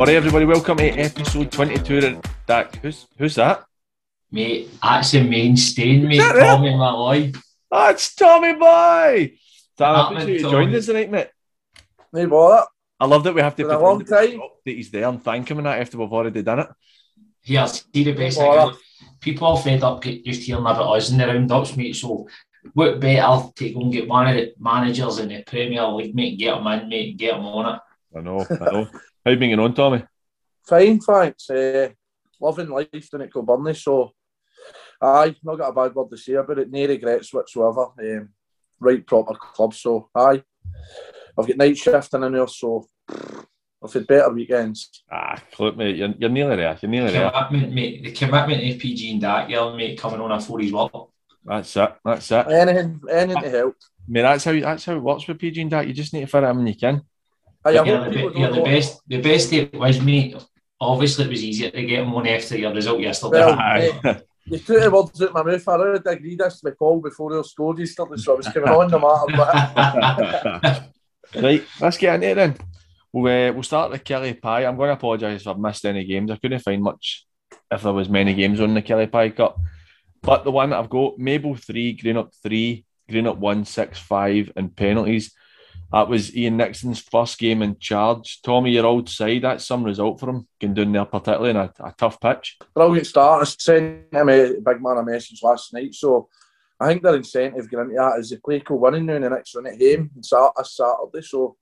Alright, everybody, welcome to episode 22. Dak, who's, who's that? Mate, that's the main stain, mate. that it? Tommy Malloy. It's Tommy Boy! Tom, I Tommy, appreciate you Tommy. joining us tonight, mate. No bother. I love that we have to Been a long time. that he's there and thank him and that after we've already done it. Here, see the best Bother. thing. People are fed up get- just hearing about us in the roundups, mate. So, what better to go and get one of the managers in the Premier League, mate, and get them in, mate, and get them on it. I know, I know. How you been getting on, Tommy? Fine, thanks. Uh, loving life down at Kilbirnie, so aye, not got a bad word to say about it. No regrets whatsoever. Um, right proper club, so aye. I've got night shift and in there, so I've had better weekends. Ah, look, mate, you're, you're nearly there. You're nearly there. Commitment, mate. The commitment to PG and that girl, mate, coming on for his work. That's it. That's it. Anything, anything to help. Mate, that's how that's how it works with PG and that. You just need to fit it in when you can. Aye, I You're, hope the, people be- you're don't the best. The best it was, mate. Obviously, it was easier to get him on after your result yesterday. Well, Aye. You took the words out my mouth. I already agreed this to Paul before they scored yesterday, so I was coming on no matter what. right, let's get into it then. We'll, uh, we'll start with Killie Pie. I'm going to apologise if I've missed any games. I couldn't find much if there was many games on the Killie Pie Cup. But the one that I've got, Maybole 3, Greenock 3, Greenock 1, 6, 5, and penalties. That was Ian Nixon's first game in charge. Tommy, your old side, that's some result for him, going down there, particularly in a, a tough pitch. brilliant start. I sent him a big man a message last night, so I think their incentive going into that is they play co winning now in the next run at home on Sat- this Saturday. So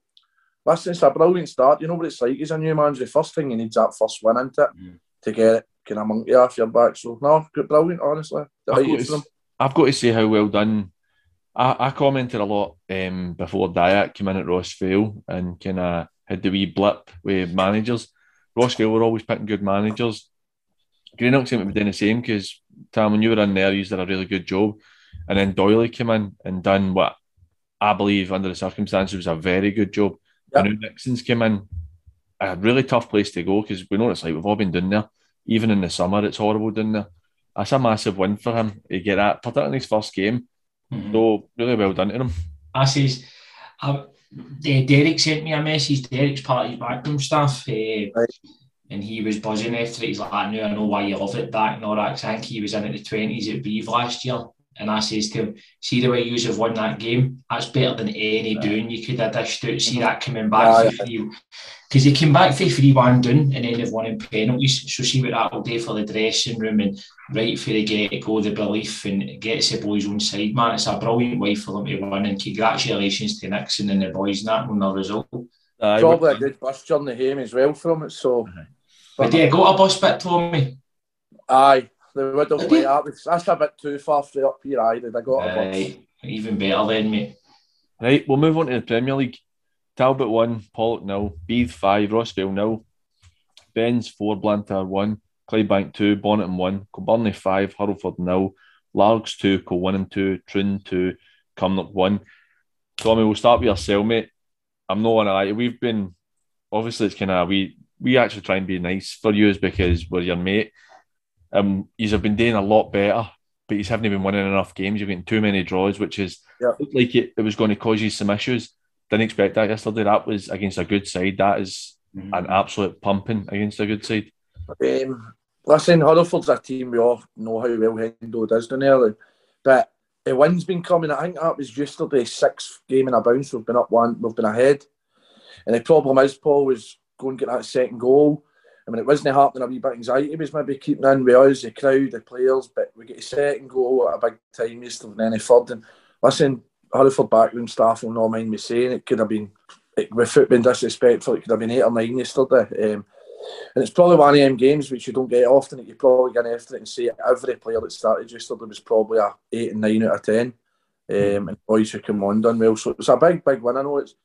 listen, it's a brilliant start. You know what it's like as a new manager. The first thing you need's that first win into it Mm. to get it kind of monkey off your back. So no, good, brilliant. Honestly, I've delighted got, for them. to, I've got to say how well done. I, I commented a lot um, before Diet came in at Rossvale and kind of had the wee blip with managers. Rossvale were always picking good managers. Greenock seemed to be doing the same because Tam, when you were in there, you did a really good job. And then Doyley came in and done what I believe, under the circumstances, was a very good job. Yep. And Nixon's came in, a really tough place to go because we know what it's like. We've all been down there. Even in the summer, it's horrible down there. That's a massive win for him to get that, particularly in his first game. Mhm. So really well done to him. I says, uh, Derek sent me a message. Derek's part of his backroom staff, eh, Right. and he was buzzing after it. He's like, I know, I know why you love it back and all that. 'cause I think he was in at the twenties at Beeve last year, and I says to him, see the way you have won that game. That's better than any doing you could have dished out. See mm-hmm. that coming back Aye. for three. Because he came back for three one down and then they've won in penalties. So see what that will do for the dressing room and right for the get go, the belief and gets the boys on side, man. It's a brilliant way for them to win and congratulations to Nixon and the boys and that on the result. Aye, Probably a good bus journey home as well from it. So But yeah, got a bus bit, Tommy. aye, they would have Did played you? that. That's a bit too far for up here. Aye, they got a bus. Even better then, mate. Right, we'll move on to the Premier League. Talbot 1, Pollok nil, Beith 5, Rossvale nil, Ben's 4, Blantyre 1, Clydebank 2, Bonnet 1, Kilbirnie 5, Hurlford nil, Largs 2, Co one and 2, Troon 2, Cumnock 1. Tommy, we'll start with yourself, mate. I'm not gonna lie, we've been obviously it's kind of we we actually try and be nice for you is because we're your mate. Um, you have been doing a lot better, but he's haven't been winning enough games. You've getting too many draws, which is Yeah. looked like it, it was going to cause you some issues. Didn't expect that yesterday. That was against a good side. That is an absolute pumping against a good side. Um, listen, Hurlford's a team we all know how well Hendo does like, But the win's been coming. I think that was yesterday, sixth game in a bounce. We've been up one, we've been ahead. And the problem is, Paul, was going to get that second goal. I mean, it wasn't happening. A wee bit anxiety was maybe keeping in with us, the crowd, the players. But we get a second goal at a big time yesterday, then a third. And listen, Hurlford backroom staff will not mind me saying it could have been, it, without being disrespectful, it could have been eight or nine yesterday. Um, and it's probably one of them games which you don't get often that you probably get after it and say every player that started yesterday was probably a eight and nine out of ten. Um, and boys who come on done well. So it's a big, big win. I know it's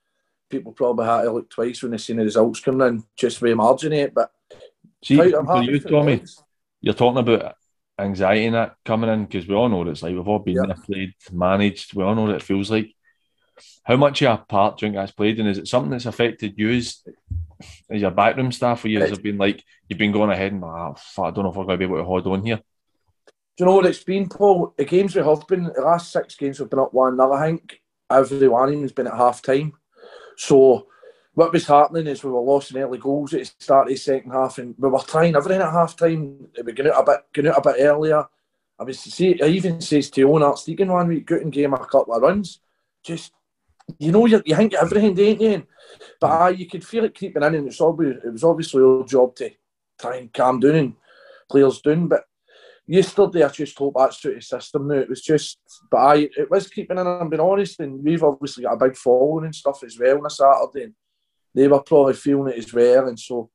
people probably had to look twice when they seen the results coming in just for margin it, but See, right, for you, Tommy, you're talking about anxiety and that coming in because we all know what it's like. We've all been Yeah. played, managed. We all know what it feels like. How much of a part do you think that's played, and is it something that's affected you as, as your backroom staff? For has it been like you've been going ahead and ah, fuck, I don't know if we're going to be able to hold on here. Do you know what it's been, Paul? The games we have been, the last six games we've been up one 0 I think every one of them has been at half time. So what was happening is we were losing early goals at the start of the second half, and we were trying everything at half time. We were going out a bit, going out a bit earlier. I was see, I even says to Owen Armstegan one week, good and game a couple of runs. Just you know, you, you think everything, don't you? But uh, you could feel it creeping in, and it's it was obviously our job to try and calm down and players down. But yesterday, I just hope that's through the system now. It was just, but I, it was keeping in, I'm being honest, and we've obviously got a big following and stuff as well on a Saturday. And they were probably feeling it as well. And so,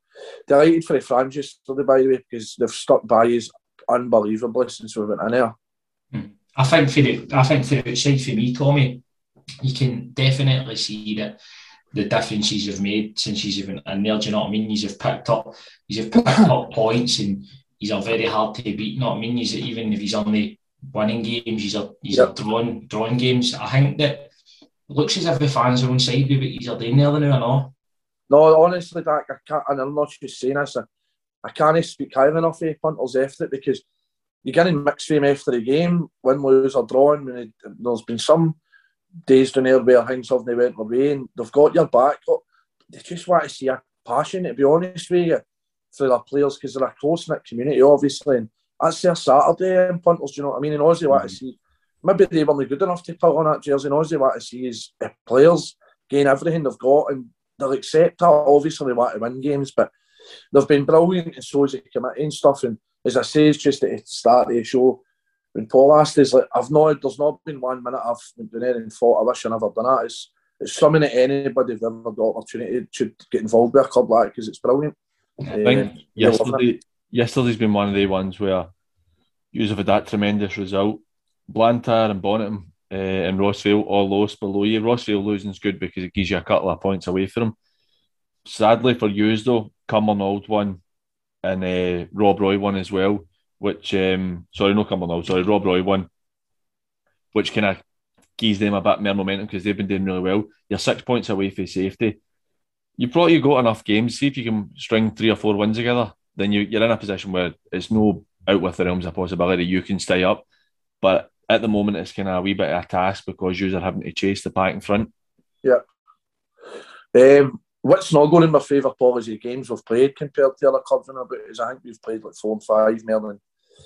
delighted for the fans yesterday, by the way, because they've stuck by us unbelievably since we went in there. Hmm. I think for the, I think for the outside for me, Tommy, you can definitely see that the differences you've made since you've been in there. Do you know what I mean? You've picked up, you've picked up points, and he's a very hard to beat. You know what I mean? He's even if he's only winning games, he's a he's yep. a drawing drawing games. I think that looks as if the fans are on side with what he's doing there now. I know. No, honestly, Dak, I can't, and I'm not just saying this. I, I can't speak highly enough of punters after it because you're getting mixed fame after the game, win, lose, or drawing. When there's been some days down there where things haven't went their way and they've got your back. But They just want to see a passion, to be honest with you, for their players because they're a close knit community, obviously. And that's their Saturday and punters, you know what I mean? And all they want to mm-hmm. see, maybe they weren't good enough to put on that jersey, and they want to see is players gain everything they've got and they'll accept that. Obviously, they want to win games, but they've been brilliant and so is the committee and stuff. And as I say, it's just at the start of the show, when Paul asked us, like, I've not, there's not been one minute I've been there and thought, I wish I never done that. It's, it's something that anybody have ever got opportunity to get involved with a club like because it's brilliant. I think uh, yesterday, yesterday's been one of the ones where you have had that tremendous result. Blantyre and Bonham uh, and Rossvale all lost below you. Rossvale losing is good because it gives you a couple of points away from them. Sadly for you though, Cumbernauld won and uh, Rob Roy won as well which um, sorry, no Cumbernauld, sorry, Rob Roy won, which kind of gives them a bit more momentum because they've been doing really well. You're six points away for safety. You probably got enough games. See if you can string three or four wins together, then you, you're in a position where it's no out with the realms of possibility you can stay up. But at the moment, it's kind of a wee bit of a task because you're having to chase the pack in front. Yeah. Um, what's not going in my favour, Paul, is the games we've played compared to other clubs in about is I think we've played like four and five more than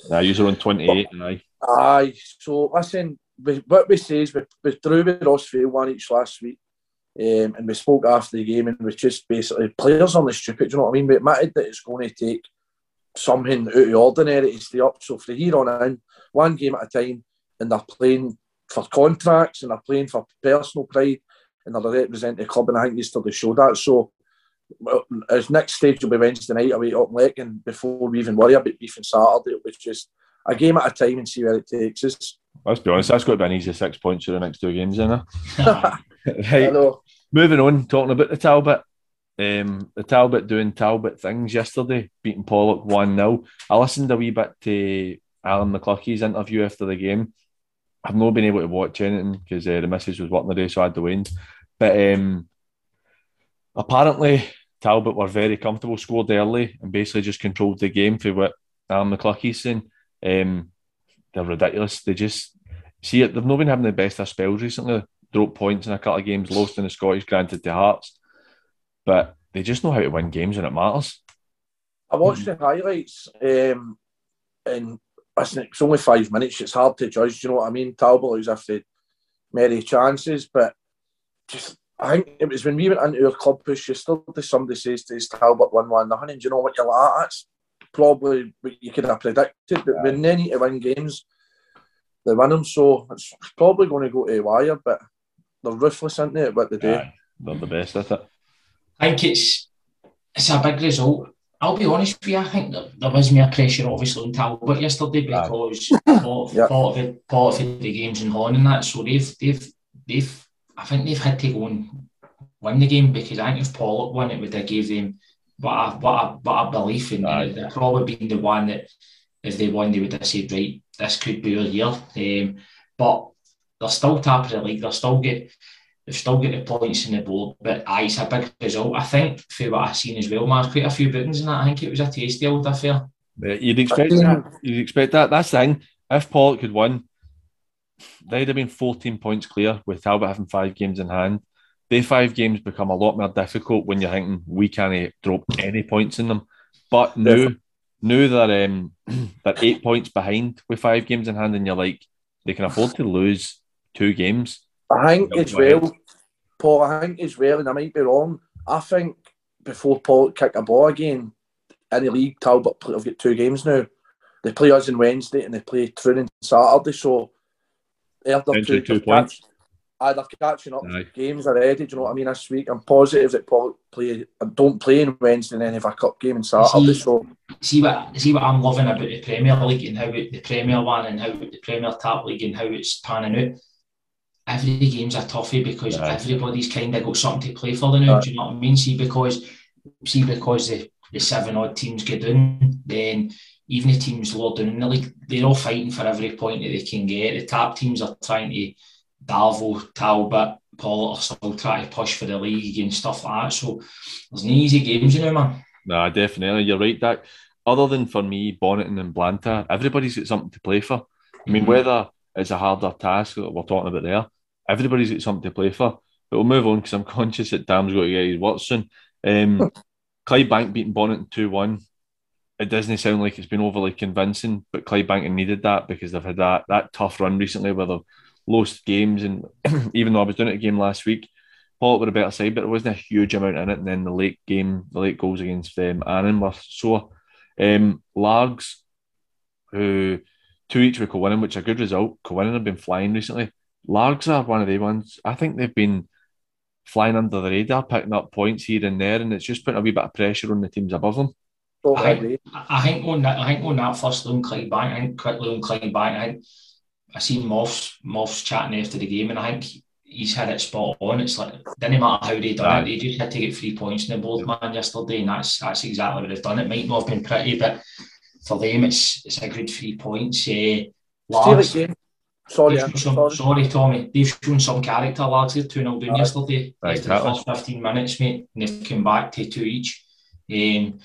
Nah, you're on 28, aye. Aye, so listen, we, what we say is we, we drew with Rossvale one each last week, um, and we spoke after the game, and we just basically players on the stupid. Do you know what I mean? We admitted that it's going to take something out of the ordinary to stay up. So from here on in, one game at a time, and they're playing for contracts and they're playing for personal pride, and they're representing the club. And I think yesterday show that. So his next stage will be Wednesday night away up Lake, and before we even worry about beefing Saturday, it was just a game at a time and see where it takes us. Let's be honest, that's got to be an easy six points for the next two games, isn't it? right. Moving on, talking about the Talbot. Um, the Talbot doing Talbot things yesterday, beating Pollok 1 0. I listened a wee bit to Alan McCluckey's interview after the game. I've not been able to watch anything because uh, the message was working the day, so I had to win. But um, apparently, Talbot were very comfortable, scored early, and basically just controlled the game for what Alan McCluckey's saying. Um, they're ridiculous. They just see it. They've not been having the best of spells recently. Dropped points in a couple of games, lost in the Scottish, granted to Hearts, but they just know how to win games and it matters. I watched the highlights, um, and it's only five minutes. It's hard to judge. You know what I mean? Talbot lose after many chances, but just I think it was when we went into our club push yesterday, somebody says to us, Talbot 1 1 nothing. And do you know what you're like? Ah, that's probably what you could have predicted. But yeah. when they need to win games, they win them. So it's probably going to go to a wire, but they're ruthless, aren't they, what they do? Yeah, they're the best at it. I think it's it's a big result. I'll be honest with you, I think there, there was more pressure obviously on Talbot yesterday because part, of, yep. part, of it, part of the games in Holland and that. So they've they've they've I think they've had to go and win the game because I think if Pollok won it would have gave them what a, what a, what a belief in right. they'd probably been the one that if they won they would have said right this could be our year um, but they're still top of the league they're still get they've still got the points in the board but aye, it's a big result. I think for what I've seen as well man quite a few bookings in that I think it was a tasty old affair. You'd expect that. You'd expect that. That's the thing. If Pollok could win they'd have been 14 points clear with Talbot having five games in hand. they five games become a lot more difficult when you're thinking we can't drop any points in them. But now, now they're um, they're eight points behind with five games in hand, and you're like they can afford to lose two games. I think as well, Paul. I think as well, and I might be wrong. I think before Paul kick a ball again in the league, Talbot i have got two games now. They play us on Wednesday and they play Troon on Saturday, so they're two, two points. Catch, they're catching up Aye. games already. Do you know what I mean? This week, I'm positive that Paul play uh, don't play on Wednesday and then have a cup game on Saturday. See, so see what see what I'm loving about the Premier League and how it, the Premier one and how the Premier Tap League and how it's panning out every game's a toughie because right. everybody's kind of got something to play for the now. Right. Do you know what I mean? See, because see because the, the seven odd teams get down, then even the teams lower down in the league, they're all fighting for every point that they can get. The top teams are trying to Darvel, Talbot, Paul are still trying to push for the league and stuff like that. So there's no easy games, you know, man. Nah, definitely. You're right, That Other than for me, Bonnyton and Blantyre, everybody's got something to play for. I mean, mm-hmm. whether it's a harder task that we're talking about there, everybody's got something to play for. But we'll move on because I'm conscious that Dam's got to get his work soon. Um, Clydebank beating Bonnet 2 1. It doesn't sound like it's been overly convincing, but Clydebank needed that because they've had that, that tough run recently where they've lost games. And even though I was doing it a game last week, Paul were a better side, but there wasn't a huge amount in it. And then the late game, the late goals against um, Annan were sore. Um, Largs, who two each with winning, which is a good result. Corinne have been flying recently. Largs are one of the ones. I think they've been flying under the radar, picking up points here and there, and it's just putting a wee bit of pressure on the teams above them. Oh, I, think, I think on that, I think on that first on Clydebank, I think quickly on Clydebank, I think I seen Moffs Moffs chatting after the game, and I think he's had it spot on. It's like didn't matter how they done right. it, they just had to get three points in the board man yesterday, and that's that's exactly what they've done. It might not have been pretty, but for them, it's it's a good three points. Uh, last, Sorry, some, sorry. sorry, Tommy. They've shown some character, lads. They're 2 0 down yesterday. Right, after the first 15 minutes, mate, and they've come back to two each. Um,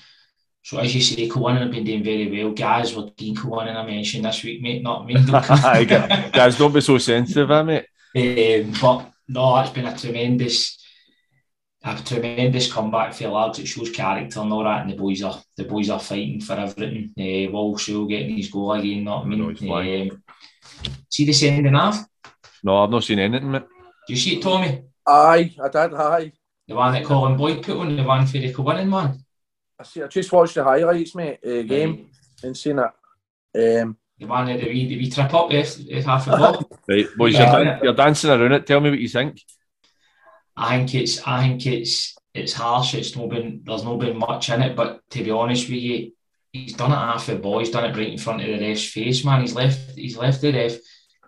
so, as you say, Cowan have been doing very well. Guys, we're Dean Cowan, I mentioned this week, mate, not me. Guys, don't be so sensitive, eh, mate. Um, but no, it's been a tremendous a tremendous comeback for lads. It shows character and all that, and the boys are the boys are fighting for everything. Uh, Walsh getting his goal again, not I mean. Um, See the sending off? No, I've not seen anything, mate. Do you see it, Tommy? Aye, I did, aye. The one that Colin Boyd put on, the one for the winning one? I see, I just watched the highlights, mate, uh, game, right. and seen it. Um, the one that the wee, the wee trip up if, if half a ball. right, boys, you're, you're dancing around it. Tell me what you think. I think it's, I think it's, it's harsh. It's no been, there's no been much in it, but to be honest with you, he's done it half the ball. He's done it right in front of the ref's face, man. He's left, he's left the ref,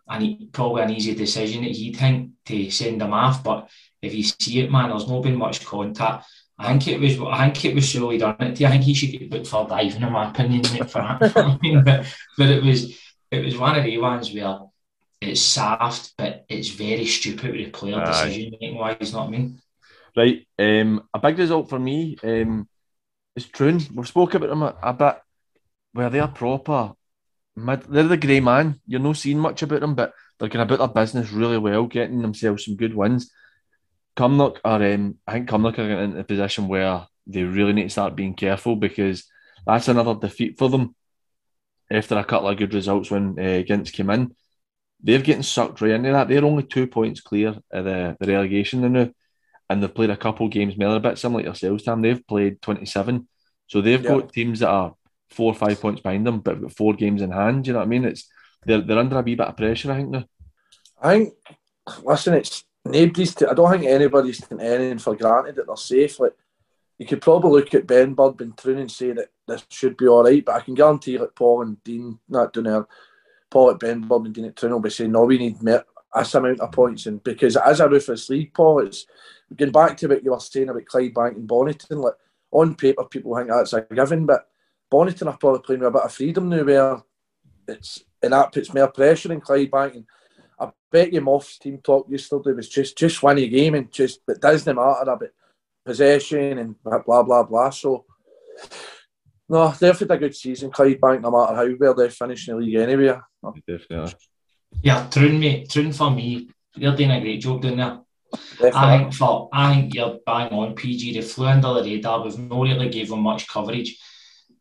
and he probably an easy decision that he'd think to send him off. But if you see it, man, there's not been much contact. I think it was. I think it was surely done it. I think he should get booked for diving, in my opinion, for that. I mean, but, but it was it was one of the ones where it's soft, but it's very stupid with the player decision making wise. Not I mean. Right. Um, a big result for me. Um, it's true. We've spoke about them a, a bit where they're proper. Mid, they're the grey man. You're not seeing much about them, but they're going about their business really well, getting themselves some good wins. Cumnock are, um, I think Cumnock are getting into a position where they really need to start being careful because that's another defeat for them. After a couple of good results when uh, Gints came in, they're getting sucked right into that. They're only two points clear of the, the relegation now and they've played a couple games more, a bit similar to yourselves, Tam. They've played 27. So they've yeah. got teams that are four or five points behind them, but got four games in hand. you know what I mean? It's they're they're under a wee bit of pressure, I think now. I think listen, it's nobody's t- I don't think anybody's taking anything for granted that they're safe. Like you could probably look at Benburb and Troon and say that this should be all right, but I can guarantee like Paul and Dean not doing it. Paul at Benburb and Dean at will saying, No, we need this amount of points and because as a Rufus League, Paul, it's going back to what you were saying about Clydebank and Bonnyton, like on paper, people think that's a given, but Bonnyton are probably playing with a bit of freedom now where it's and that puts more pressure in Clydebank. And I bet you Moff's team talk yesterday was just just win a game and just it doesn't matter about possession and blah blah blah. So no, they've had a good season, Clydebank, no matter how well they finish in the league anyway. Definitely. Yeah, Troon, mate. Troon for me, You're doing a great job doing there I think for I think you're bang on PG. They flew under the radar. We've not really gave them much coverage.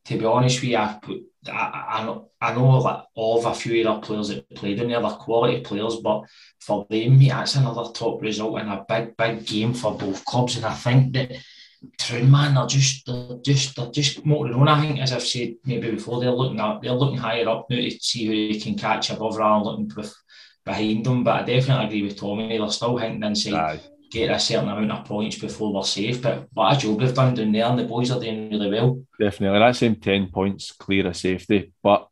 To be honest with you, I put I, I know I know like of a few other players that played in there, they're quality players, but for them, that's another top result and a big, big game for both clubs. And I think that Troon man, they're just they're just they're just motoring on. I think as I've said maybe before, they're looking up, they're looking higher up now to see who they can catch above rather than looking with, behind them. But I definitely agree with Tommy. They're still hinting inside. Aye. Get a certain amount of points before we're safe. But what a job they've done down there, and the boys are doing really well. Definitely, that same ten points clear of safety. But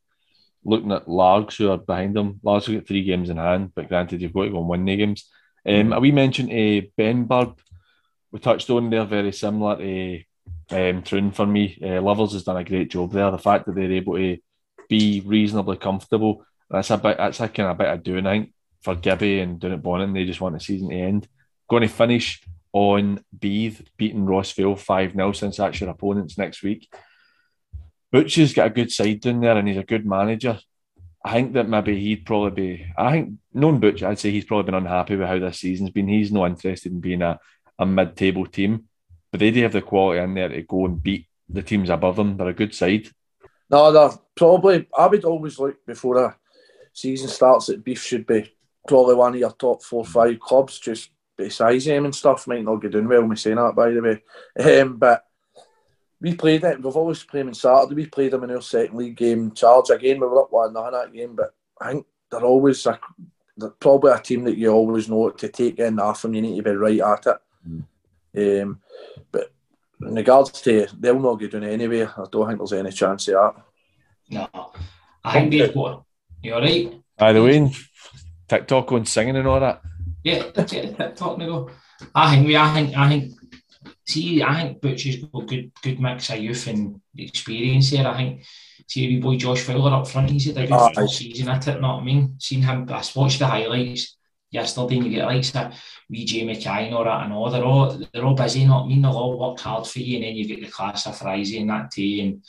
looking at Largs who are behind them, Largs have got three games in hand. But granted, you've got to go and win the games. Um, we mentioned a uh, Benburb we touched on there very similar to um, Troon for me. Uh, Lovers has done a great job there. The fact that they're able to be reasonably comfortable, that's a bit, that's a kind of bit of doing, I think, for Gibby and doing it Bonnet. They just want the season to end. Going to finish on Beith, beating Rossvale 5 0 since that's your opponents next week. Butch has got a good side down there and he's a good manager. I think that maybe he'd probably be. I think, known Butch, I'd say he's probably been unhappy with how this season's been. He's no interested in being a a mid-table team, but they do have the quality in there to go and beat the teams above them. They're a good side. No, they're probably. I would always look before a season starts that Beef should be probably one of your top four, five clubs. Just besides them and stuff, might not get doing well. Me saying that by the way, um, but we played it. We've always played them on Saturday. We played them in our second league game. Charge again. We were up one nothing that game, but I think they're always a, they're probably a team that you always know to take in off and you need to be right at it. Um, but in regards to they'll not get it anyway. I don't think there's any chance of that. No, I think they've got. You all right? By the way, TikTok and singing and all that. Yeah, that's it. TikTok now. I think we. I think. I think. See, I think Butcher's got a good, good mix of youth and experience here. I think. See, the boy Josh Fowler up front. He's had a good oh, season at it. Know what I mean? Seen him. I watched the highlights yesterday and you get likes that wee Jamie Kine or that and all, they're all, they're all busy, not mean they'll all work hard for you and then you've got the class of Frizy and that team and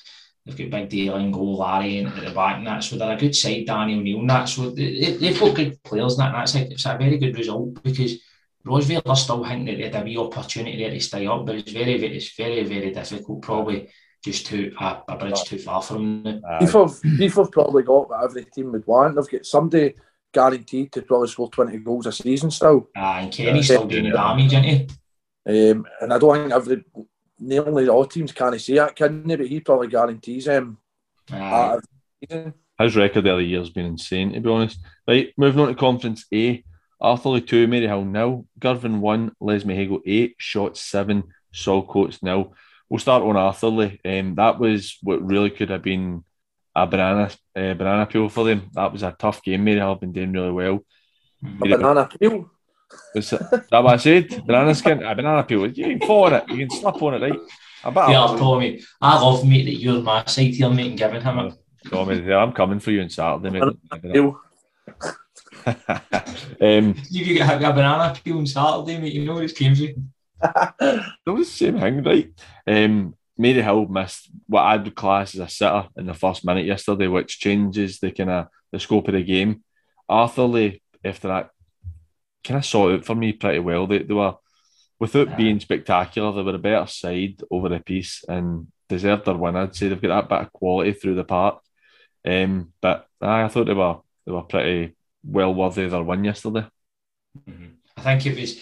they've got Big Dale and Go Larry and at the back and that, so they're a good side, Danny O'Neill and that, so they, they've got good players and that, and that's like it's a very good result because Roseville are still thinking that they had a wee opportunity there to stay up, but it's very, very it's very, very difficult, probably just too a, a bridge too far from them. Uh, they've, they've probably got what every team would want. They've got somebody guaranteed to probably score 20 goals a season still. Ah, and Kenny's still doing the damage, isn't he? Um, and I don't think every, nearly all teams can't see that, can they? But he probably guarantees him. Um, His record the other year has been insane, to be honest. Right, moving on to Conference A. Arthurlie 2, Maryhill nil. Girvan 1, Les Lesmahagow 8, Shotts 7, Saltcoats nil. We'll start on Arthurlie. Um, that was what really could have been a banana uh, banana peel for them. That was a tough game. Mary have been doing really well. A banana peel. Was that what I said? Banana skin, a banana peel. You can fall on it. You can slip on it, right? I bet yeah, Tommy. I love mate that you're my side here, mate, and giving him it. Tommy, I'm coming for you on Saturday, mate. um, you get a banana peel on Saturday, mate. You know what it's came to. that was the same thing, right? Um, Maryhill missed what I would class as a sitter in the first minute yesterday, which changes the kind of the scope of the game. Arthurlie, after that, kind of saw it for me pretty well. They, they were, without being spectacular, they were a better side over the piece and deserved their win. I'd say they've got that bit of quality through the park. Um, but I thought they were they were pretty well worthy of their win yesterday. Mm-hmm. I think it was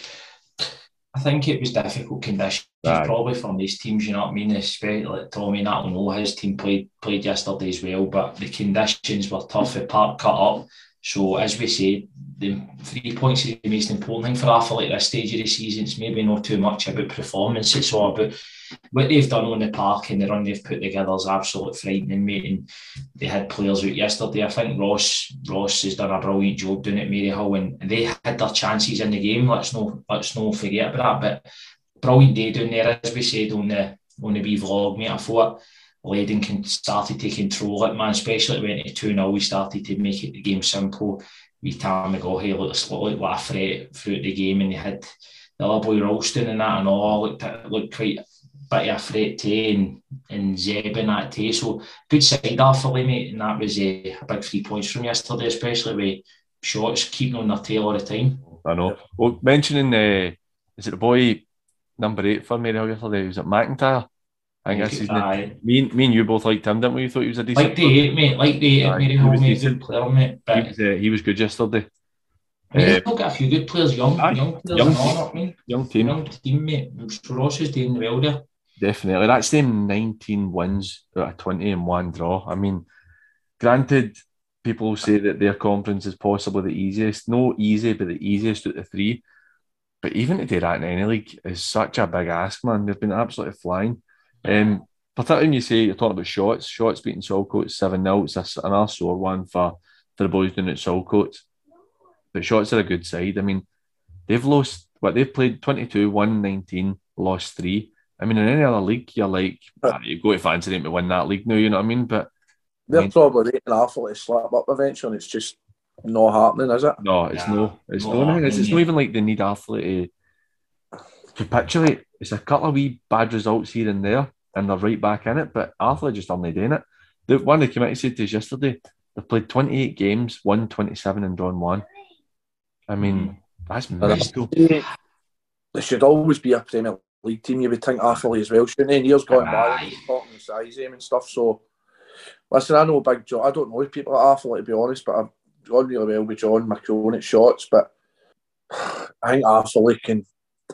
I think it was difficult conditions right. probably from these teams. You know what I mean? Especially like Tommy, and I don't know his team played played yesterday as well, but the conditions were tough. The park cut up. So as we say, the three points is the most important thing for Arthur at this stage of the season. It's maybe not too much about performance. It's all about what they've done on the park and the run they've put together is absolutely frightening, mate. And they had players out yesterday. I think Ross Ross has done a brilliant job doing it, Maryhill, and they had their chances in the game. Let's no let's no forget about that. But brilliant day down there, as we said on the on the wee vlog, mate. I thought Leyden can started to control it, man. Especially when it 2 0, we started to make it the game simple. We time ago, he looked, like a threat throughout the game, and he had the other boy Ralston and that and all looked looked quite bit of a threat to and, and Zeb and that too. So good side off for mate, and that was uh, a big three points from yesterday, especially with Shotts keeping on their tail all the time. I know. Well, mentioning uh, is it the boy number eight for me yesterday? Was it McIntyre? I think that's his name. Me, and- me and you both liked him, didn't we? You thought he was a decent. Like the eight, mate. Like the eight, Mary he was mate. Good player, mate. he, was, uh, he was good yesterday. Mary Uh, Hall got a few good players, young, Aye, young players, young and all that, young team, Young team, mate. Ross is doing well there. definitely. That's them 19 wins out of 20 and one draw. I mean, granted, people say that their conference is possibly the easiest. No easy, but the easiest out of the three. But even to do that in any league is such a big ask, man. They've been absolutely flying. Um, particularly when you say you're talking about Shotts, Shotts beating Saltcoats 7 0. It's a, another sore one for, for the boys doing it at Saltcoats. But Shotts are a good side. I mean, they've lost, what they've played 22, 1 19, lost three. I mean, in any other league, you're like, ah, you go to fancy them to win that league now, you know what I mean? But They're mean- probably waiting awful to slap up eventually, and it's just not happening, is it? no, it's Yeah, no, it's not no, no, it's, it's not even like they need Arthurlie to capitulate. It's a couple of wee bad results here and there, and they're right back in it. But Arthur just aren't doing it. The one of the committee said to us yesterday, they've played 28 games, won 27 and drawn one. I mean, hmm. that's mental. There should always be a Premier League team. You would think Arthurlie as well, shouldn't they? And years gone by, Aye. talking the size of him and stuff. So, listen, I know Big John. I don't know if people at Arthurlie to be honest, but I've gone really well with John McCone at Shotts. But I think Arthurlie can.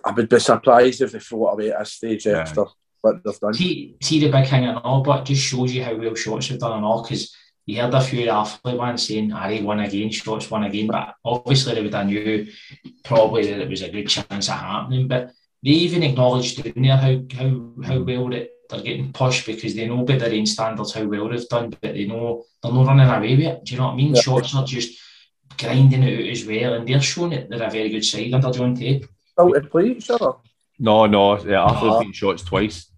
I would be surprised if they throw it away at this stage Yeah. after what they've done. See, see the big thing and all, but it just shows you how well Shotts have done and all. Because you heard a few Arthurlie ones saying, "Harry won again, Shotts won again," but obviously they would have knew probably that it was a good chance of happening. But they even acknowledged down there how how how well that they're getting pushed because they know by their own standards how well they've done, but they know they're not running away with it. Do you know what I mean? Yeah. Shotts are just grinding it out as well, and they're showing it they're a very good side under John Tate. Still to play each other. No, no, yeah, Arthur Ah. beaten Shotts twice.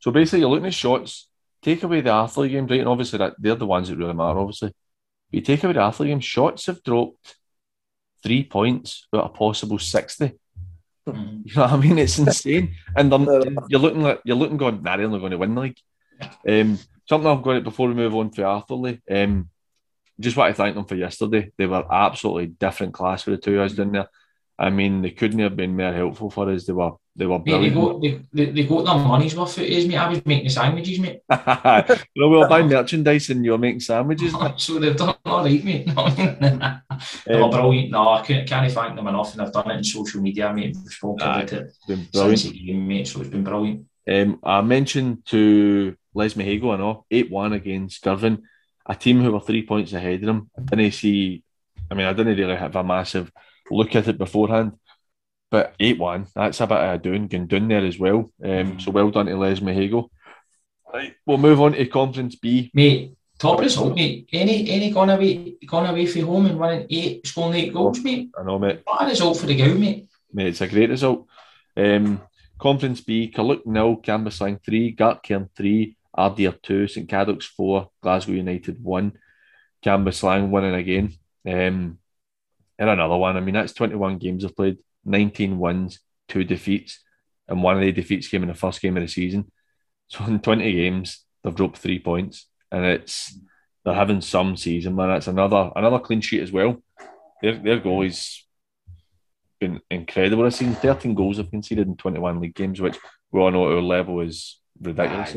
So basically, you're looking at Shotts. Take away the Arthurlie games, right? And obviously, that they're the ones that really matter. Obviously, but you take away the Arthurlie games. Shotts have dropped three points out of a possible sixty. Mhm. You know what I mean? It's insane. And you're looking like you're looking going, nah, they're not going to win the league. Um, something I've got it before we move on to Arthurlie. Um, just want to thank them for yesterday. They were absolutely different class for the two of us down there. I mean, they couldn't have been more helpful for us. They were they were brilliant. Mate, they got they, they, got their money's worth it is, mate. I was making sandwiches, mate. no, we were buying merchandise and you were making sandwiches. so they've done all right, mate. No, they were Um, brilliant. No, I can't, can't thank them enough, and I've done it in social media, mate. We've spoken about it since the game, mate. So it's been brilliant. Um, I mentioned to Lesmahagow, I know, 8 1 against Girvan, a team who were three points ahead of them. I didn't see, I mean, I didn't really have a massive look at it beforehand, but 8 1, that's a bit of a doing, going down there as well. Um, so well done to Lesmahagow. Right, we'll move on to Conference B. Mate, top result, mate. Any any gone away gone away from home and winning eight, scoring eight goals, mate. I know, mate. What a result for the Gow, mate. Mate, it's a great result. Um, Conference B, Carluke nil, Cambuslang three, Gartcairn three, Ardeer two, St Cadoc's four, Glasgow United one, Cambuslang winning again. Um, and another one. I mean, that's 21 games they've played, 19 wins, two defeats, and one of the defeats came in the first game of the season. So in 20 games, they've dropped three points, and it's they're having some season, man. That's another another clean sheet as well. Their their goalies been incredible. I've seen 13 goals they've conceded in 21 league games, which we all know at our level is ridiculous.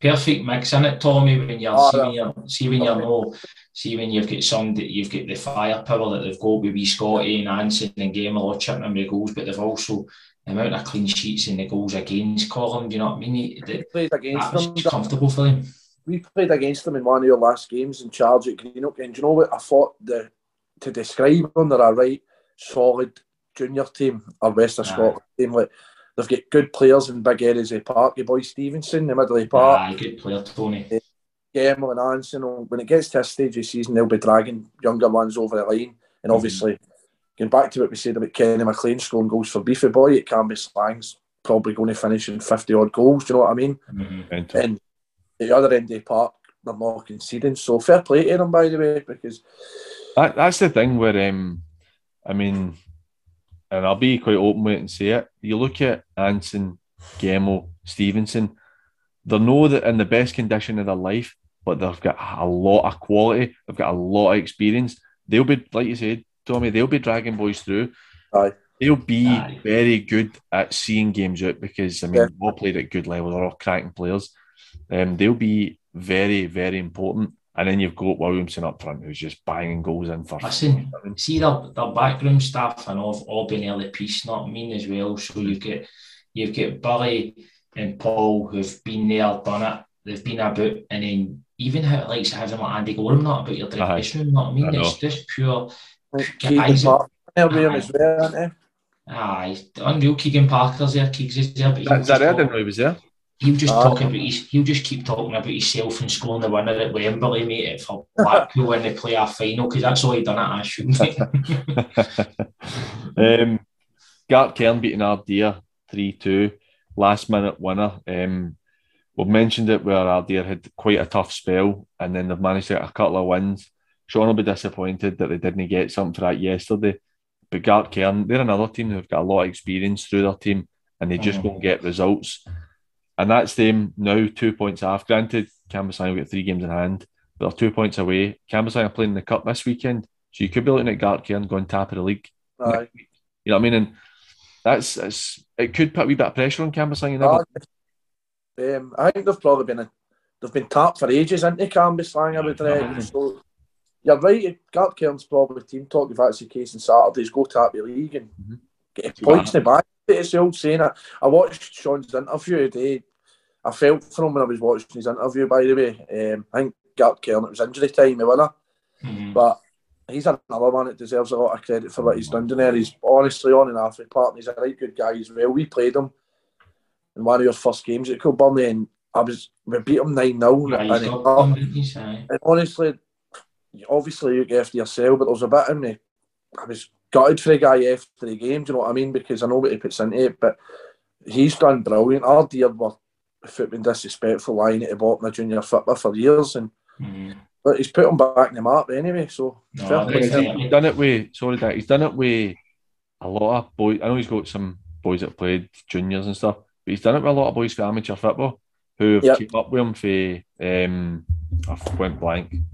Perfect mix in it, Tommy. When you're ah, Oh, see yeah. when you're see when you're no, see when you've got some that you've got the firepower that they've got with wee Scotty and Anson and Gamer chipping in the goals, but they've also the amount of clean sheets and the goals against column. Do you know what I mean? We That, played against them. comfortable for them. we played against them in one of your last games in charge at Greenock, and do you know what I thought the to describe them, they're a right solid junior team or West of Aye. Scotland team. Like they've got good players in big areas of the park. Your boy Stevenson, the middle of the park, Aye, good player, Tony. Gemmill and Anson. When it gets to a stage of the season, they'll be dragging younger ones over the line. And obviously, going back to what we said about Kenny McLean scoring goals for Beefy Boy, it can be Slang's probably going to finish in 50 odd goals. Do you know what I mean? Mhm. And the other end of the park, they're not conceding. So fair play to them, by the way, because That, that's the thing where, um, I mean, and I'll be quite open with it and say it. You look at Anson, Gemo, Stevenson, they're no that in the best condition of their life, but they've got a lot of quality. They've got a lot of experience. They'll be, like you said, Tommy, they'll be dragging boys through. Aye. They'll be Aye. very good at seeing games out because I mean, Yeah. they've all played at good level. They're all cracking players. Um, they'll be very, very important. And then you've got Williamson up front, who's just banging goals in for. Listen, see their, their backroom staff and all, all been early piece, not mean as well. So you've got you've got Billy and Paul who've been there, done it, they've been about, and then even how it likes having like Andy Gorham, not about your dressing room, not I mean, I it's just pure Keegan Isaac- Parker there with him Aye. as well, isn't he? aye, unreal Keegan Parker's there, Keegs is there, but Is that, is that just it? I didn't know he was there. He'll just Aye. talk about his, he'll just keep talking about himself and scoring the winner at Wembley, mate, for Blackpool when they play our final, because that's all he done at Ashfield, mate. um, Gartcairn beating Ardeer 3 2, last minute winner. Um, we've mentioned it where Ardeer had quite a tough spell and then they've managed to get a couple of wins. Sean will be disappointed that they didn't get something for that yesterday. But Gartcairn, they're another team who've got a lot of experience through their team and they just go and get results. And that's them now two points off. Granted, Cambuslang will get three games in hand, but they're two points away. Cambuslang are playing in the Cup this weekend. So you could be looking at Gartcairn going top of the league. Aye. You know what I mean? And that's, that's it could put a wee bit of pressure on Cambuslang. You Aye. Um, I think they've probably been a, they've been tapped for ages, isn't they, Cambuslang, I would reckon. So you're right, Gartcairn's probably team talk if that's the case on Saturdays, go tap the league and Mhm. get points in the back. It's the old saying. I, I watched Sean's interview today. I felt for him when I was watching his interview, by the way. Um, I think Gartcairn, it was injury time, the winner. Mhm. But he's another one that deserves a lot of credit for what he's done down there. He's honestly on and off the park, and he's a right good guy as well. We played him in one of your first games at Kilburn, and I was we beat him 9 0. Aye, And, he's it- got them, he's, aye. and honestly, obviously you get after yourself, but there was a bit in me. I was gutted for the guy after the game, do you know what I mean? Because I know what he puts into it, but he's done brilliant. Ardeer were, if it been disrespectful, lying at the bottom of junior football for years, and Mhm. but he's put him back in the map anyway. So No, fair I play think to him. that- he's done it with, sorry, Dad, he's done it with a lot of boys. I know he's got some boys that played juniors and stuff, but he's done it with a lot of boys for amateur football who have Yep. kept up with him for, um, I went blank.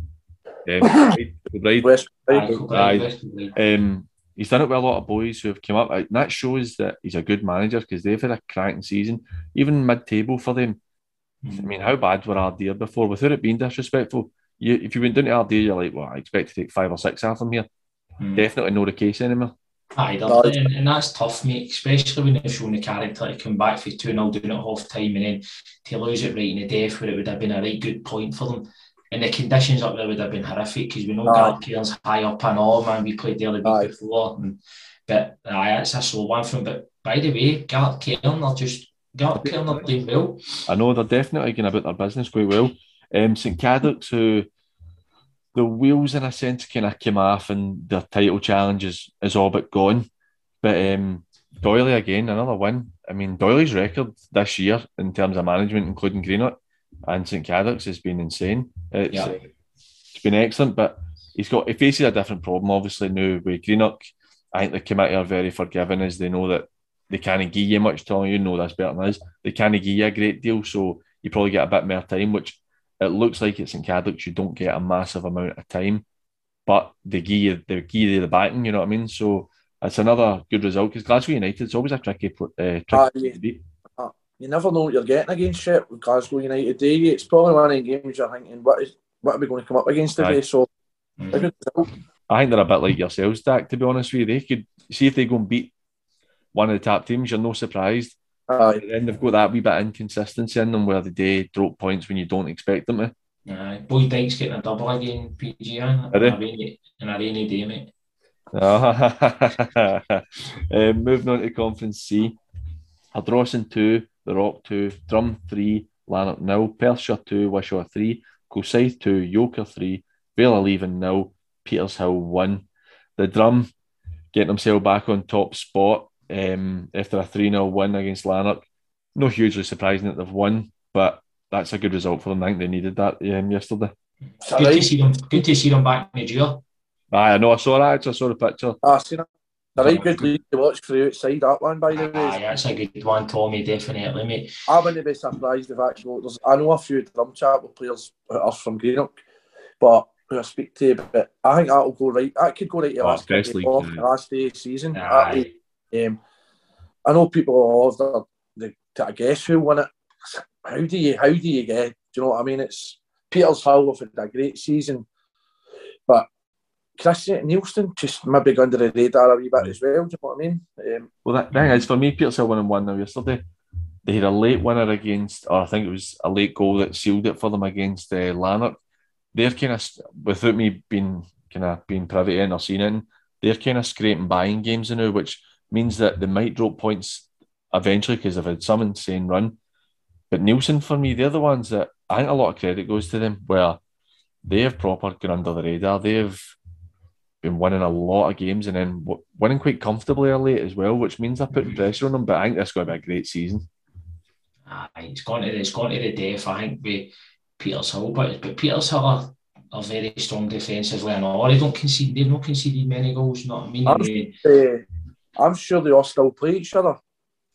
Um, right, right, West aye, Side, Aye. West- West- Um, he's done it with a lot of boys who have come up. And that shows that he's a good manager because they've had a cracking season, even mid-table for them. I mean, how bad were Ardeer before? Without it being disrespectful, you, if you went down to Ardeer, you're like, well, I expect to take five or six off them here. Mhm. Definitely not the case anymore. Aye, and, and that's tough, mate, especially when they've shown the character to come back for 2 0 down at half time and then to lose it right in the death where it would have been a right good point for them. And the conditions up there would have been horrific because we know Aye. Gartcairn's high up and all, man. We played there the week Aye. before. And, but aye, it's a slow one from But by the way, Gartcairn are just, Gartcairn are doing well. I know they're definitely going about their business quite well. Um, St Cadoc's, who the wheels in a sense kind of came off and their title challenge is, is all but gone. But um, Doyley again, another win. I mean, Doyley's record this year in terms of management, including Greenock and St Cadoc's, has been insane. It's, Yeah. it's been excellent, but he's got he faces a different problem obviously now with Greenock. I think the committee are very forgiving as they know that they can't give you much time. You know that's better than us. They can't give you a great deal, so you probably get a bit more time, which it looks like it's in Cadoc's you don't get a massive amount of time, but they give you they give you the backing. You know what I mean? So it's another good result because Glasgow United is always a tricky uh, tricky Aye. team to beat. You never know what you're getting against shit with Glasgow United. Do you? It's probably one of the games you're thinking, what is what are we going to come up against today? Aye. So Mhm. a good result. I think they're a bit like yourselves, Dak. To be honest with you, they could see if they go and beat one of the top teams. You're no surprised. Aye. But then they've got that wee bit of inconsistency in them where they do drop points when you don't expect them to. Aye. Boyd Dyke's getting a double again, PG, on Are they? a rainy, on a rainy day, mate. um, moving on to Conference C. Ardrossan 2, The Rock 2, Drum 3, Lanark nil, Perthshire 2, Wishaw 3, Kilsyth 2, Yoker 3, Vale Leaving nil, Petershill 1. The Drum getting themselves back on top spot um, after a 3 0 win against Lanark. No hugely surprising that they've won, but that's a good result for them. I think they needed that um, yesterday. It's Good to see them. Good to see them back in the duel. Aye, I know, I saw that, I saw the picture. Ah, seen it. A right good league to watch for the outside that one, by the way. Aye, that's a good one, Tommy. Definitely, mate. I wouldn't be surprised if actually there's, I know a few Drumchapel players are from Greenock, but who I speak to, but I think that'll go right. That could go right to Oh, last, day off, last day of the season. Aye. Um, I know people are of the, to guess who won it. How do you how do you get? Do you know what I mean? It's Petershill have had a great season, but Chris Neilston just maybe go under the radar a wee bit as well. Do you know what I mean? Um, Well, that thing is for me, Petershill winning one now yesterday. They had a late winner against, or I think it was a late goal that sealed it for them against uh, Lanark. They're kind of, without me being kind of being privy to it or seeing it, they're kind of scraping buying games now, which means that they might drop points eventually because they've had some insane run. But Neilston, for me, they're the ones that I think a lot of credit goes to them, where they have proper gone under the radar. They've been winning a lot of games and then w- winning quite comfortably early as well, which means they're putting pressure on them. But I think this is going to be a great season. Aye, it's gone to it's gone to the death, I think, with Petershill. But but Petershill are, are very strong defensively and all. They don't concede they've not conceded many goals, you know what I mean? I'm- uh, I'm sure they all still play each other.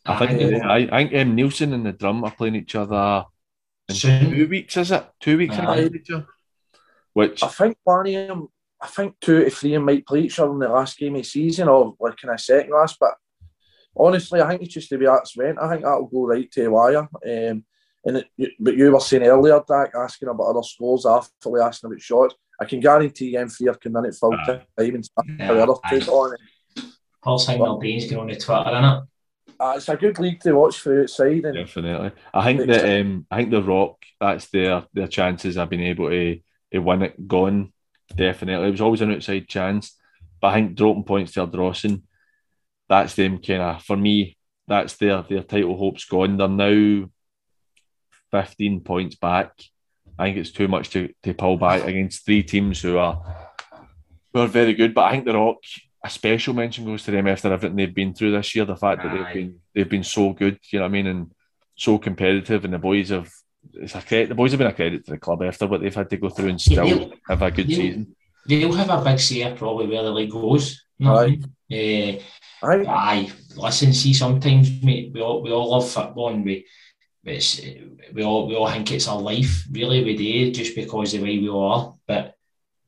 I think aye, I, I think um, Neilston and the drum are playing each other in Soon. two weeks, is it? Two weeks Aye. against each other. Which I think one of them, I think two to three of them might play each other in the last game of the season or like in a second last. But honestly, I think it's just the way that's went. I think that'll go right to the wire. Um, and it, but you were saying earlier, Dak, asking about other scores after asking about Shotts. I can guarantee M3 can run it full Aye. time and stuff Yeah, for the other aye. two on it. Paul Signal Baines going on the Twitter, innit? Uh, it's a good league to watch for outside. And definitely, I think that um, I think the Rock that's their their chances of being able to, to win it gone. Definitely, it was always an outside chance, but I think dropping points to Ardrossan, that's them kind of for me. That's their their title hopes gone. They're now fifteen points back. I think it's too much to, to pull back against three teams who are who are very good. But I think the Rock, a special mention goes to them after everything they've been through this year. The fact that they've been they've been so good, you know what I mean, and so competitive, and the boys have it's a credit. The boys have been a credit to the club after what they've had to go through and still Yeah, have a good they'll- season. They'll have a big say probably where the league goes. you know what I mean? Eh, I think Aye, listen, see, sometimes, mate, we all, we all love football and we, it's, we all we all think it's our life, really, we do, just because the way we are. But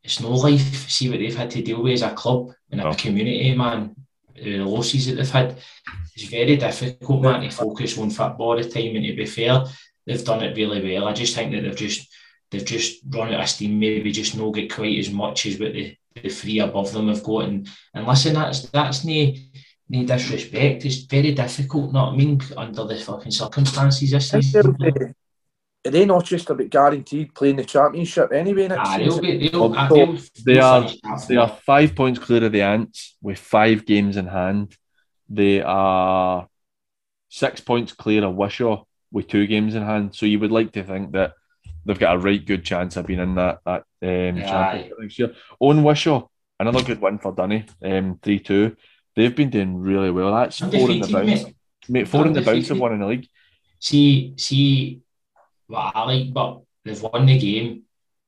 it's no life. See what they've had to deal with as a club and a Oh. community, man. The losses that they've had. It's very difficult, man, to focus on football all the time. And to be fair, they've done it really well. I just think that they've just they've just run out of steam, maybe just not get quite as much as what the, the three above them have got. And, and listen, that's that's no no disrespect. It's very difficult, not I mean, under the fucking circumstances this I think season. they'll be- Are they not just about guaranteed playing the championship anyway next Ah, they'll be, they'll, Well, ah, they'll, they are- They are five points clear of the Ants with five games in hand. They are six points clear of Wishaw with two games in hand. So you would like to think that they've got a right good chance of being in that that um, championship next year. Owen Wishaw, another good win for Dunny, um, three two. They've been doing really well. That's four in the bounce, mate. mate. Four in the bounce of one in the league. See, see what I like, but they've won the game.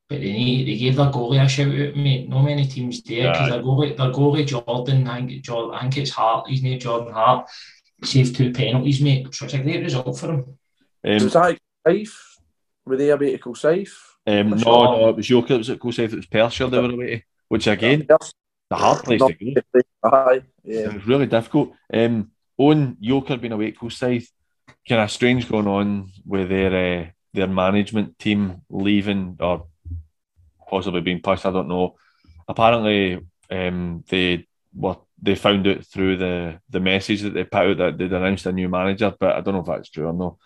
But they need, they gave their goalie a shout out, mate. No many teams do because Aye. their goalie, their goalie Jordan, I think, Jordan, I think it's Hart, his name Jordan Hart, saved two penalties, mate. So it's a great result for him. Um, Was that safe? Were they about to go safe? um, no, Wishaw. no, it was Yoker that was at Coast It was Perthshire they were away to, which again, Yes. the hard place to go. Aye, It was really difficult. Um, Owen Yoker being away at safe. kind of strange going on with their uh, their management team leaving or possibly being pushed. I don't know. Apparently, um, they were they found out through the the message that they put out that they'd announced a new manager, but I don't know if that's true or no.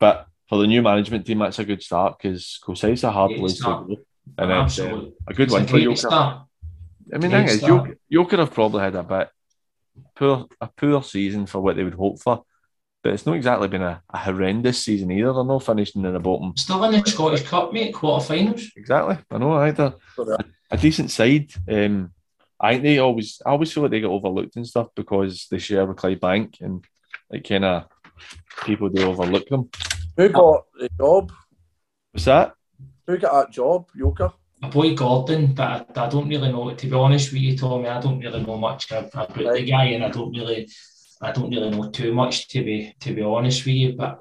But for the new management team, that's a good start because Coastside's a hard Great place start. to go, and it's um, a good It's one a for great Yoker. start. I mean, the Great thing is. Yoker, Yoker have probably had a bit poor a poor season for what they would hope for, but it's not exactly been a, a horrendous season either. They're not finishing in the bottom. Still in the Scottish Cup, mate, quarterfinals. Exactly, I know either a decent side. Um, I think they always, I always feel like they get overlooked and stuff because they share with Clydebank and like kind of people do overlook them. Who got the job? What's that? Who got that job? Yoker? My boy Gordon, but I, I don't really know. To be honest with you, Tommy, I don't really know much ab- about the guy, and I don't really, I don't really know too much to be to be honest with you. But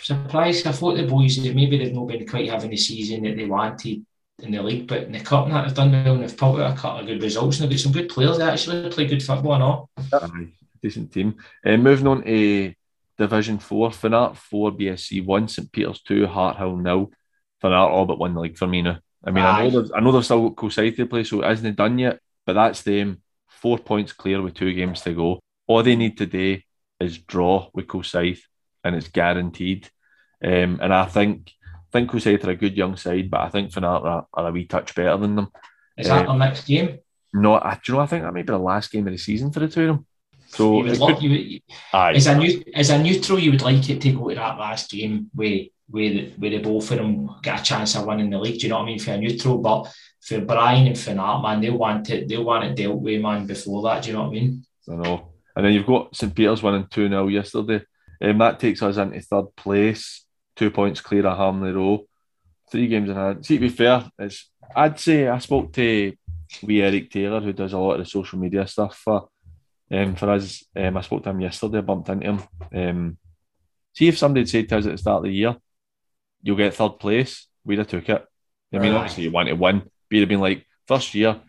surprised, I thought the boys maybe they've not been quite having the season that they wanted. in the league, but in the cup and that they've done well and they've pulled out a couple of good results and they've got some good players. They actually play good football and all. Aye, decent team. Uh, moving on to Division Four, Finnart four, BSC one, St Peters two, Hart Harthill nil. Finnart all but won the league for me now. I mean, I Aye. know I know they've still got Coolside to play, so it isn't done yet. But that's them four points clear with two games to go. All they need today is draw with Coolside, and it's guaranteed. Um, and I think I think Coolside are a good young side, but I think Finnart are, are a wee touch better than them. Is that Uh, our next game? No, I, do you know, I think that may be the last game of the season for the two of them. So you would love, could- you aye, as a new, as a neutral, you would like it to go to that last game where where the, where the both of them get a chance of winning the league. Do you know what I mean? For a neutral, but for Brian and for Nat, man, they'll want it. They'll want it dealt with, man. Before that, do you know what I mean? I know. And then you've got St Peters winning 2 0 yesterday. Um, that takes us into third place, two points clear of Hamley Row, three games in hand. See, to be fair, it's, I'd say I spoke to wee Eric Taylor, who does a lot of the social media stuff for, um, for us. Um, I spoke to him yesterday, bumped into him. Um, see, if somebody had said to us at the start of the year, you'll get third place, we'd have took it. I mean, Aye. obviously, you want to win, but you'd have been like, first year,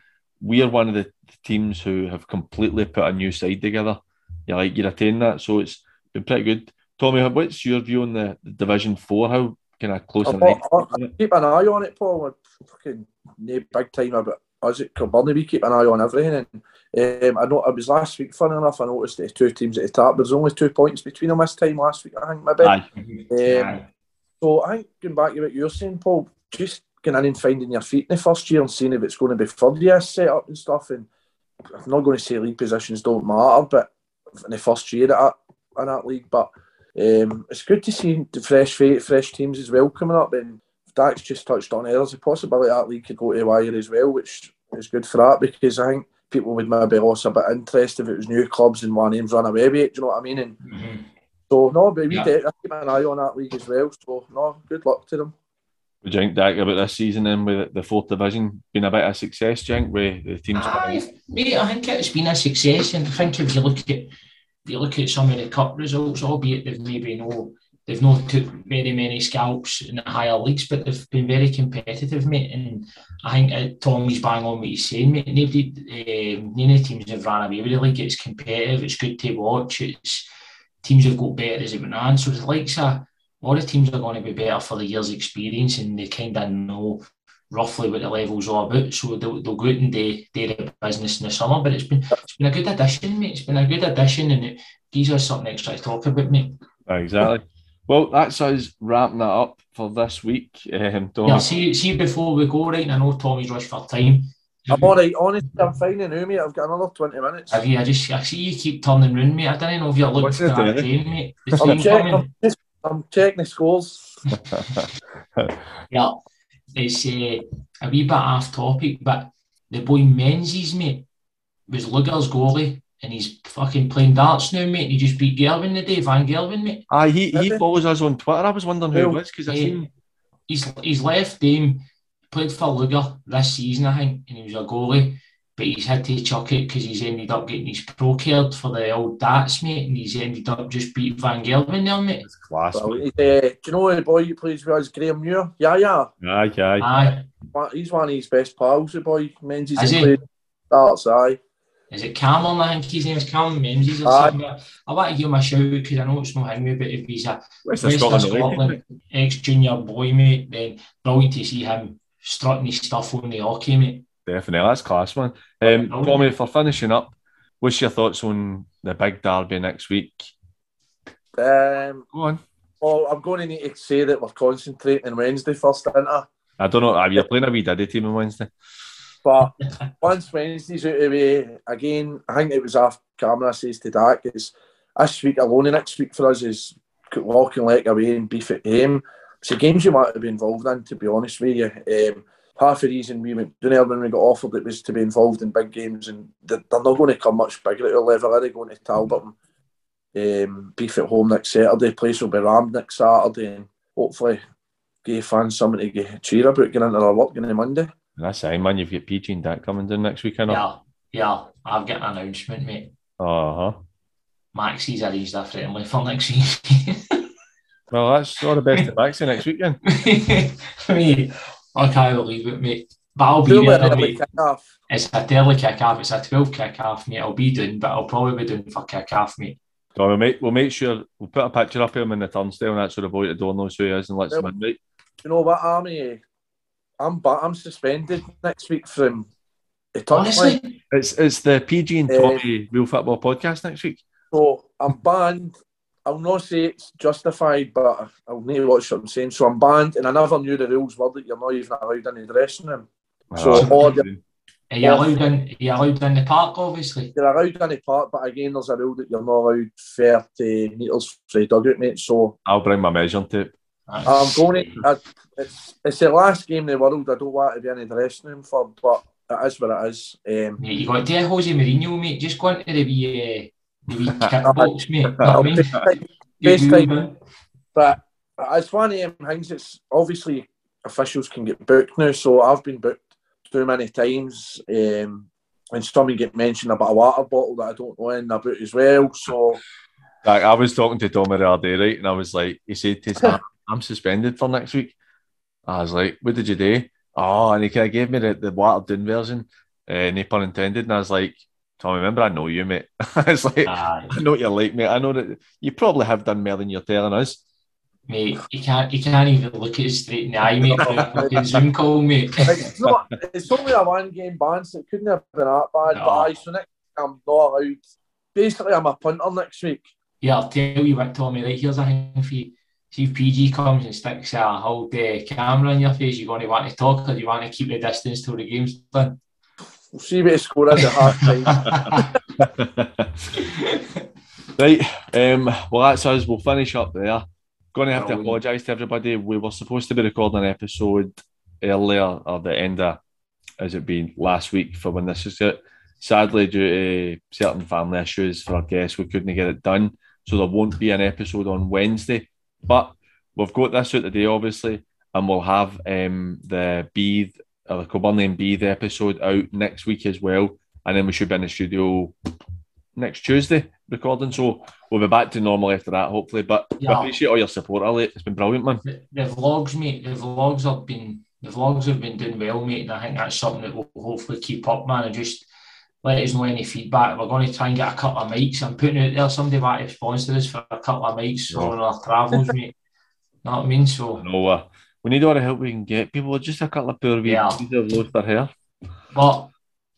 we're one of the teams who have completely put a new side together. You like you're attaining that, so it's been pretty good. Tommy, what's your view on the, the Division Four? How kind of close I, I, I keep an eye on it, Paul. We're fucking no big time about us at Kilbirnie. We keep an eye on everything. And um, I know it was last week, funny enough, I noticed the two teams at the top, but there's only two points between them this time last week, I think, maybe. Aye. Um, Aye. So I think going back to what you're saying, Paul, just getting in and finding your feet in the first year and seeing if it's going to be third year set up and stuff. And I'm not going to say league positions don't matter, but in the first year at that, in that league, but um, it's good to see the fresh fresh teams as well coming up. And Dax just touched on it. There's a possibility that league could go to wire as well, which is good for that because I think people would maybe lose a bit of interest if it was new clubs and one names run away with it. Do you know what I mean? And Mhm. so no, but we Yeah. did. I keep an eye on that league as well. So no, good luck to them. What do you think, Dak, about this season then with the fourth division being a bit of a success, do you think, with the teams? Aye, mate, I think it's been a success, and I think if you look at if you look at some of the cup results, albeit they've maybe no they've not took very many scalps in the higher leagues, but they've been very competitive, mate. And I think uh, Tommy's bang on what he's saying, mate. Nobody, um, none of the teams have run away with the league. It's competitive. It's good to watch. It's teams have got better as it went on. So the likes of a lot of teams are going to be better for the year's experience, and they kind of know roughly what the level's are about. So they'll, they'll go out and do, their business in the summer. But it's been it's been a good addition, mate. It's been a good addition, and it gives us something extra to talk about, mate. Exactly. Well, that's us wrapping that up for this week. Um, Tommy. Yeah, see, see before we go, right? and I know Tommy's rushed for time. I'm all right. Honestly, I'm fine now, mate. I've got another 20 minutes. Have you? I just I see you keep turning round, mate. I don't know if you're looking What's for it that doing? mate. I'm, train check, coming. I'm, just, I'm checking the scores. Yeah, it's uh, a wee bit off topic, but the boy Menzies, mate, was Lugar's goalie, and he's fucking playing darts now, mate. He just beat Gerwen the day, Van Gerwen, mate. Aye, he, he Maybe. follows us on Twitter. I was wondering who it was because I Yeah. seen He's he's left game, played for Lugar this season, I think, and he was a goalie. But he's had to chuck it because he's ended up getting his pro card for the old darts, mate, and he's ended up just beat Van Gerwen there, mate. it's class. Well, mate. uh, do you know the boy who plays with us, Graham Muir? Yeah, yeah. Aye, aye. Aye. He's one of his best pals, the boy. Menzies Is he? played darts, aye. Is it Cameron? I think his name's Cameron Menzies or Aye. something. I want to give him a shout because I know it's not him, but if he's a West West of of Scotland. Scotland ex junior boy, mate, then brilliant to see him strutting his stuff on the oche, mate. Definitely, that's class, man. Um. Tommy, for finishing up, what's your thoughts on the big derby next week? Um, Go on. well, I'm going to need to say that we're concentrating Wednesday first, aren't I? I don't know. Are you playing a wee daddy team on Wednesday? But once Wednesday's out of the way, again, I think it was off camera says to Dak, it's this week alone and next week for us is walking like away and Beith at home. The games you might have been involved in, to be honest with you. Um, half the reason we went down there when we got offered it was to be involved in big games, and they're, they're not going to come much bigger at our level. Are they going to Talbot and um, Beith at home next Saturday? Place will be rammed next Saturday, and hopefully give fans something to cheer about getting into their work on Monday. That's fine, man. You've got PG and Dak coming down next week, I know. Yeah, yeah, I've got an announcement, mate. Uh huh. Maxie's arranged a friendly for next week. Well, that's all the best to Maxi next week then. mate, Okay, we'll leave it, mate. But I'll be Surely there, an early mate. kick-off. It's a early kick off. It's a 12 kick off, mate. I'll be doing, but I'll probably be doing for kick off, mate. So we'll make we'll make sure we'll put a picture up of him in the turnstile and that where the boy at the door knows who he is and lets him in, right? You know what, Army? I'm ba- I'm suspended next week from the touchline. Honestly, It's it's the PG and Uh, Tommy Real Football podcast next week. So I'm banned. I'll not say it's justified, but I'll need to watch what I'm saying. So I'm banned, and I never knew the rules were that you're not even allowed in the dressing room. So Ah, all are you allowed in? Are you allowed in the park? Obviously. You're allowed in the park, but again, there's a rule that you're not allowed 30 metres from the dugout, mate. So I'll bring my measuring tape. I'm going to. I, it's, it's the last game in the world I don't want to be in the dressing room for, but it is what it is. Um, Mate, you got to do Jose Mourinho, mate. Just go into the wee, uh, the wee kick box, mate. You know what I I'll mean? take- best time. man. But it's one of them things. It's obviously officials can get booked now, so I've been booked too many times. Um, and somebody get mentioned about a water bottle that I don't know in about as well. So Like I was talking to Tommy the other day, right? And I was like, he said to us, I'm suspended for next week. I was like, what did you do? Oh, and he kind of gave me the, the watered down version, uh, no pun intended. And I was like, Tommy, remember, I know you, mate. it's like, Aye. I know what you're like, mate. I know that you probably have done more than you're telling us. Mate, you can't, you can't even look at it straight in the eye, mate. Like fucking Zoom call, mate. it's not. It's only a one game ban, so it couldn't have been that bad. No. But aye, so next week I'm not allowed. Basically, I'm a punter next week. Yeah, I'll tell you what, Tommy. Right, here's a thing for you. See if PG comes and sticks a whole day camera in your face, you're going to want to talk, or do you want to keep the distance till the game's done? We'll see what the score is at half time. right. Um, well, that's us. We'll finish up there. Going to have to apologise to everybody. We were supposed to be recording an episode earlier, or the end of, as it been last week for when this is it. Sadly, due to certain family issues for our guests, we couldn't get it done. So there won't be an episode on Wednesday. But we've got this out today, obviously, and we'll have um, the Beith, or the Coburnian Beith episode out next week as well. And then we should be in the studio next Tuesday recording. So we'll be back to normal after that, hopefully. But we appreciate all your support, Ali. It's been brilliant, man. the, the vlogs, mate. The vlogs have been the vlogs have been doing well, mate, and I think that's something that we'll hopefully keep up, man. And just let us know any feedback. We're going to try and get a couple of mics. I'm putting out there somebody might have sponsored us for a couple of mics Yeah. on our travels, mate. you Know what I mean? So, No, uh, we need all the help we can get. People are just a couple of poor wee Yeah. pieces of lost their hair. but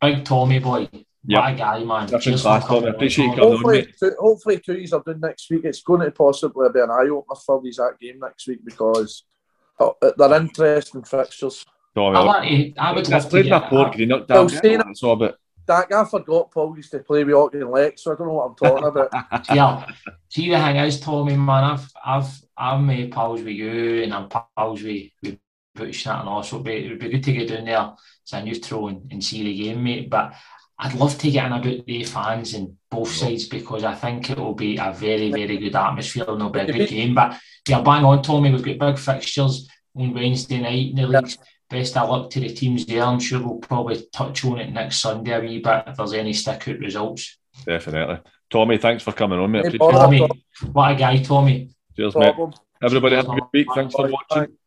big Tommy boy, Yep. what a guy, man. Different Cheers class, coming Tommy. on, Appreciate you Tommy. coming on, hopefully, mate. two, hopefully, two years are doing next week. It's going to possibly be an eye opener for these that game next week because oh, they're interesting fixtures. Tommy, I, look, want to, I would love to played my get poor Greenock Well, down. staying- That's Dak, I forgot Paul used to play with Auchinleck, so I don't know what I'm talking about. yeah. See the thing is, Tommy, man, I've I've I'm uh, pals with you and I'm pals with, with Butch and all, so it'd be, it'd be good to get down there as a neutral and, and see the game, mate. But I'd love to get in about the fans and both sides because I think it will be a very, very good atmosphere and it'll be a good game. But yeah, bang on, Tommy. We've got big fixtures on Wednesday night in the Yeah. Leagues. Best of luck to the teams there. I'm sure we'll probably touch on it next Sunday a wee bit if there's any stick out results. Definitely. Tommy, thanks for coming on, mate. Hey, Appreciate it. Paul. Tommy, what a guy, Tommy. Cheers, mate. Problem. Everybody have a good week. Thanks for Bye. watching.